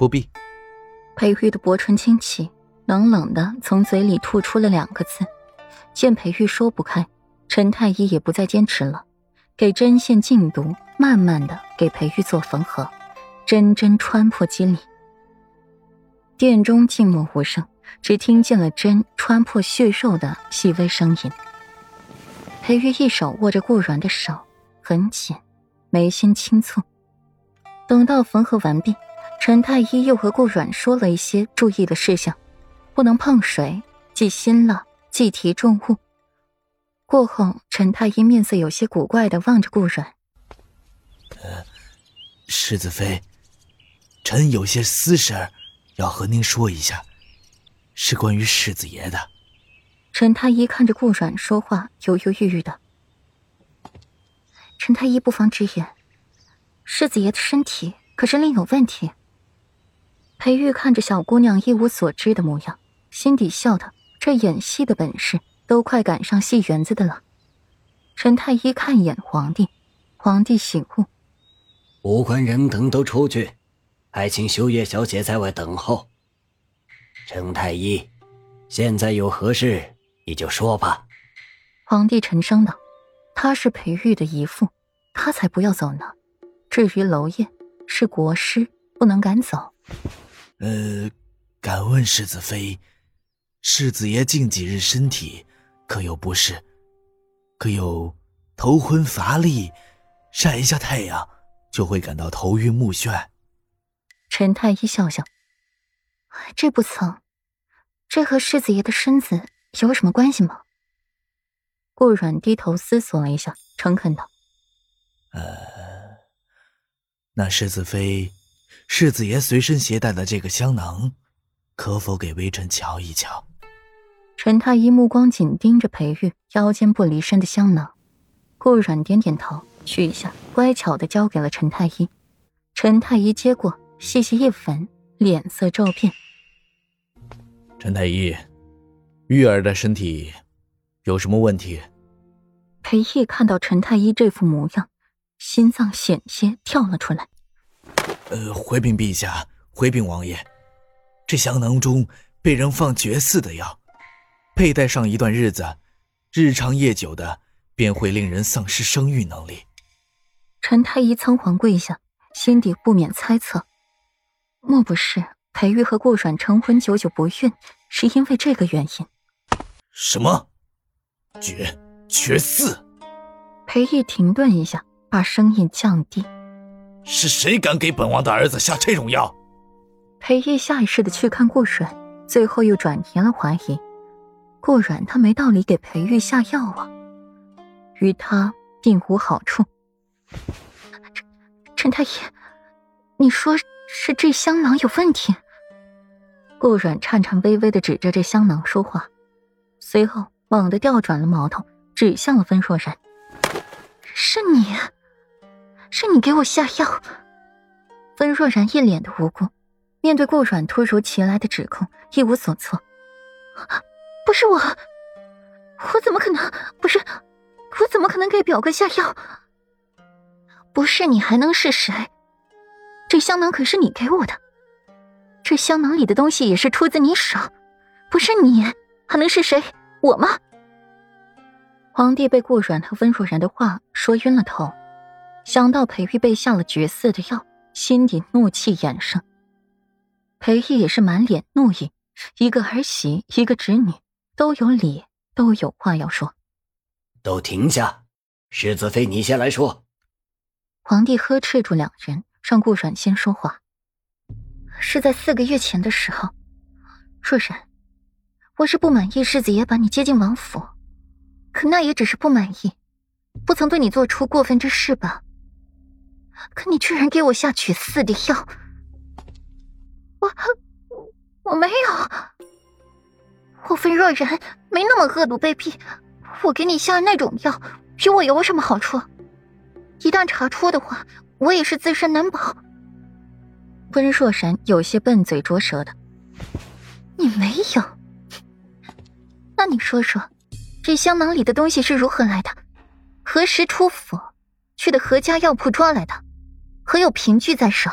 不必。裴玉的薄唇轻启，冷冷的从嘴里吐出了两个字。见裴玉说不开，陈太医也不再坚持了，给针线禁毒，慢慢的给裴玉做缝合，针针穿破肌理。殿中静默无声，只听见了针穿破血肉的细微声音。裴玉一手握着顾软的手，很紧，眉心轻蹙。等到缝合完毕，陈太医又和顾软说了一些注意的事项，不能碰水，忌辛辣，忌提重物。过后，陈太医面色有些古怪的望着顾软：“呃，世子妃，臣有些私事儿。”要和您说一下，是关于世子爷的。陈太医看着顾阮说话，犹犹豫豫的。陈太医不妨直言，世子爷的身体可是另有问题。裴玉看着小姑娘一无所知的模样，心底笑道：这演戏的本事都快赶上戏园子的了。陈太医看一眼皇帝，皇帝醒悟，无关人等都出去。还请修月小姐在外等候。陈太医，现在有何事，你就说吧。皇帝沉声道：“他是裴玉的姨父，他才不要走呢。至于娄烨，是国师，不能赶走。”呃，敢问世子妃，世子爷近几日身体可有不适？可有头昏乏力？晒一下太阳就会感到头晕目眩？陈太医笑笑：“这不曾，这和世子爷的身子有什么关系吗？”顾阮低头思索了一下，诚恳道：“呃，那世子妃，世子爷随身携带的这个香囊，可否给微臣瞧一瞧？”陈太医目光紧盯着裴玉腰间不离身的香囊，顾软点点头，取下，乖巧的交给了陈太医。陈太医接过。细细一闻，脸色骤变。陈太医，玉儿的身体有什么问题？裴毅看到陈太医这副模样，心脏险些跳了出来。呃，回禀陛下，回禀王爷，这香囊中被人放绝嗣的药，佩戴上一段日子，日长夜久的，便会令人丧失生育能力。陈太医仓皇跪下，心底不免猜测。莫不是裴玉和顾阮成婚久久不孕，是因为这个原因？什么？绝绝嗣？裴玉停顿一下，把声音降低：“是谁敢给本王的儿子下这种药？”裴玉下意识的去看顾阮，最后又转移了怀疑：顾阮他没道理给裴玉下药啊，于他并无好处。陈陈太医，你说？是这香囊有问题。顾阮颤颤巍巍的指着这香囊说话，随后猛地调转了矛头，指向了温若然：“是你，是你给我下药。”温若然一脸的无辜，面对顾阮突如其来的指控，一无所措：“不是我，我怎么可能？不是，我怎么可能给表哥下药？不是你还能是谁？”这香囊可是你给我的，这香囊里的东西也是出自你手，不是你还能是谁？我吗？皇帝被顾阮和温若然的话说晕了头，想到裴玉被下了绝嗣的药，心底怒气衍生。裴玉也是满脸怒意，一个儿媳，一个侄女，都有理，都有话要说。都停下，世子妃，你先来说。皇帝呵斥住两人。让顾阮先说话。是在四个月前的时候，若然，我是不满意世子爷把你接进王府，可那也只是不满意，不曾对你做出过分之事吧？可你居然给我下取嗣的药，我我没有，我温若然没那么恶毒卑鄙，我给你下那种药，与我有什么好处？一旦查出的话。我也是自身难保。温若然有些笨嘴拙舌的，你没有？那你说说，这香囊里的东西是如何来的？何时出府？去的何家药铺抓来的？可有凭据在手？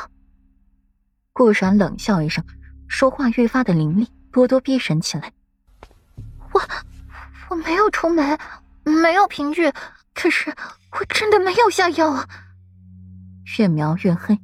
顾然冷笑一声，说话愈发的凌厉，咄咄逼人起来。我我没有出门，没有凭据，可是我真的没有下药啊！越描越黑，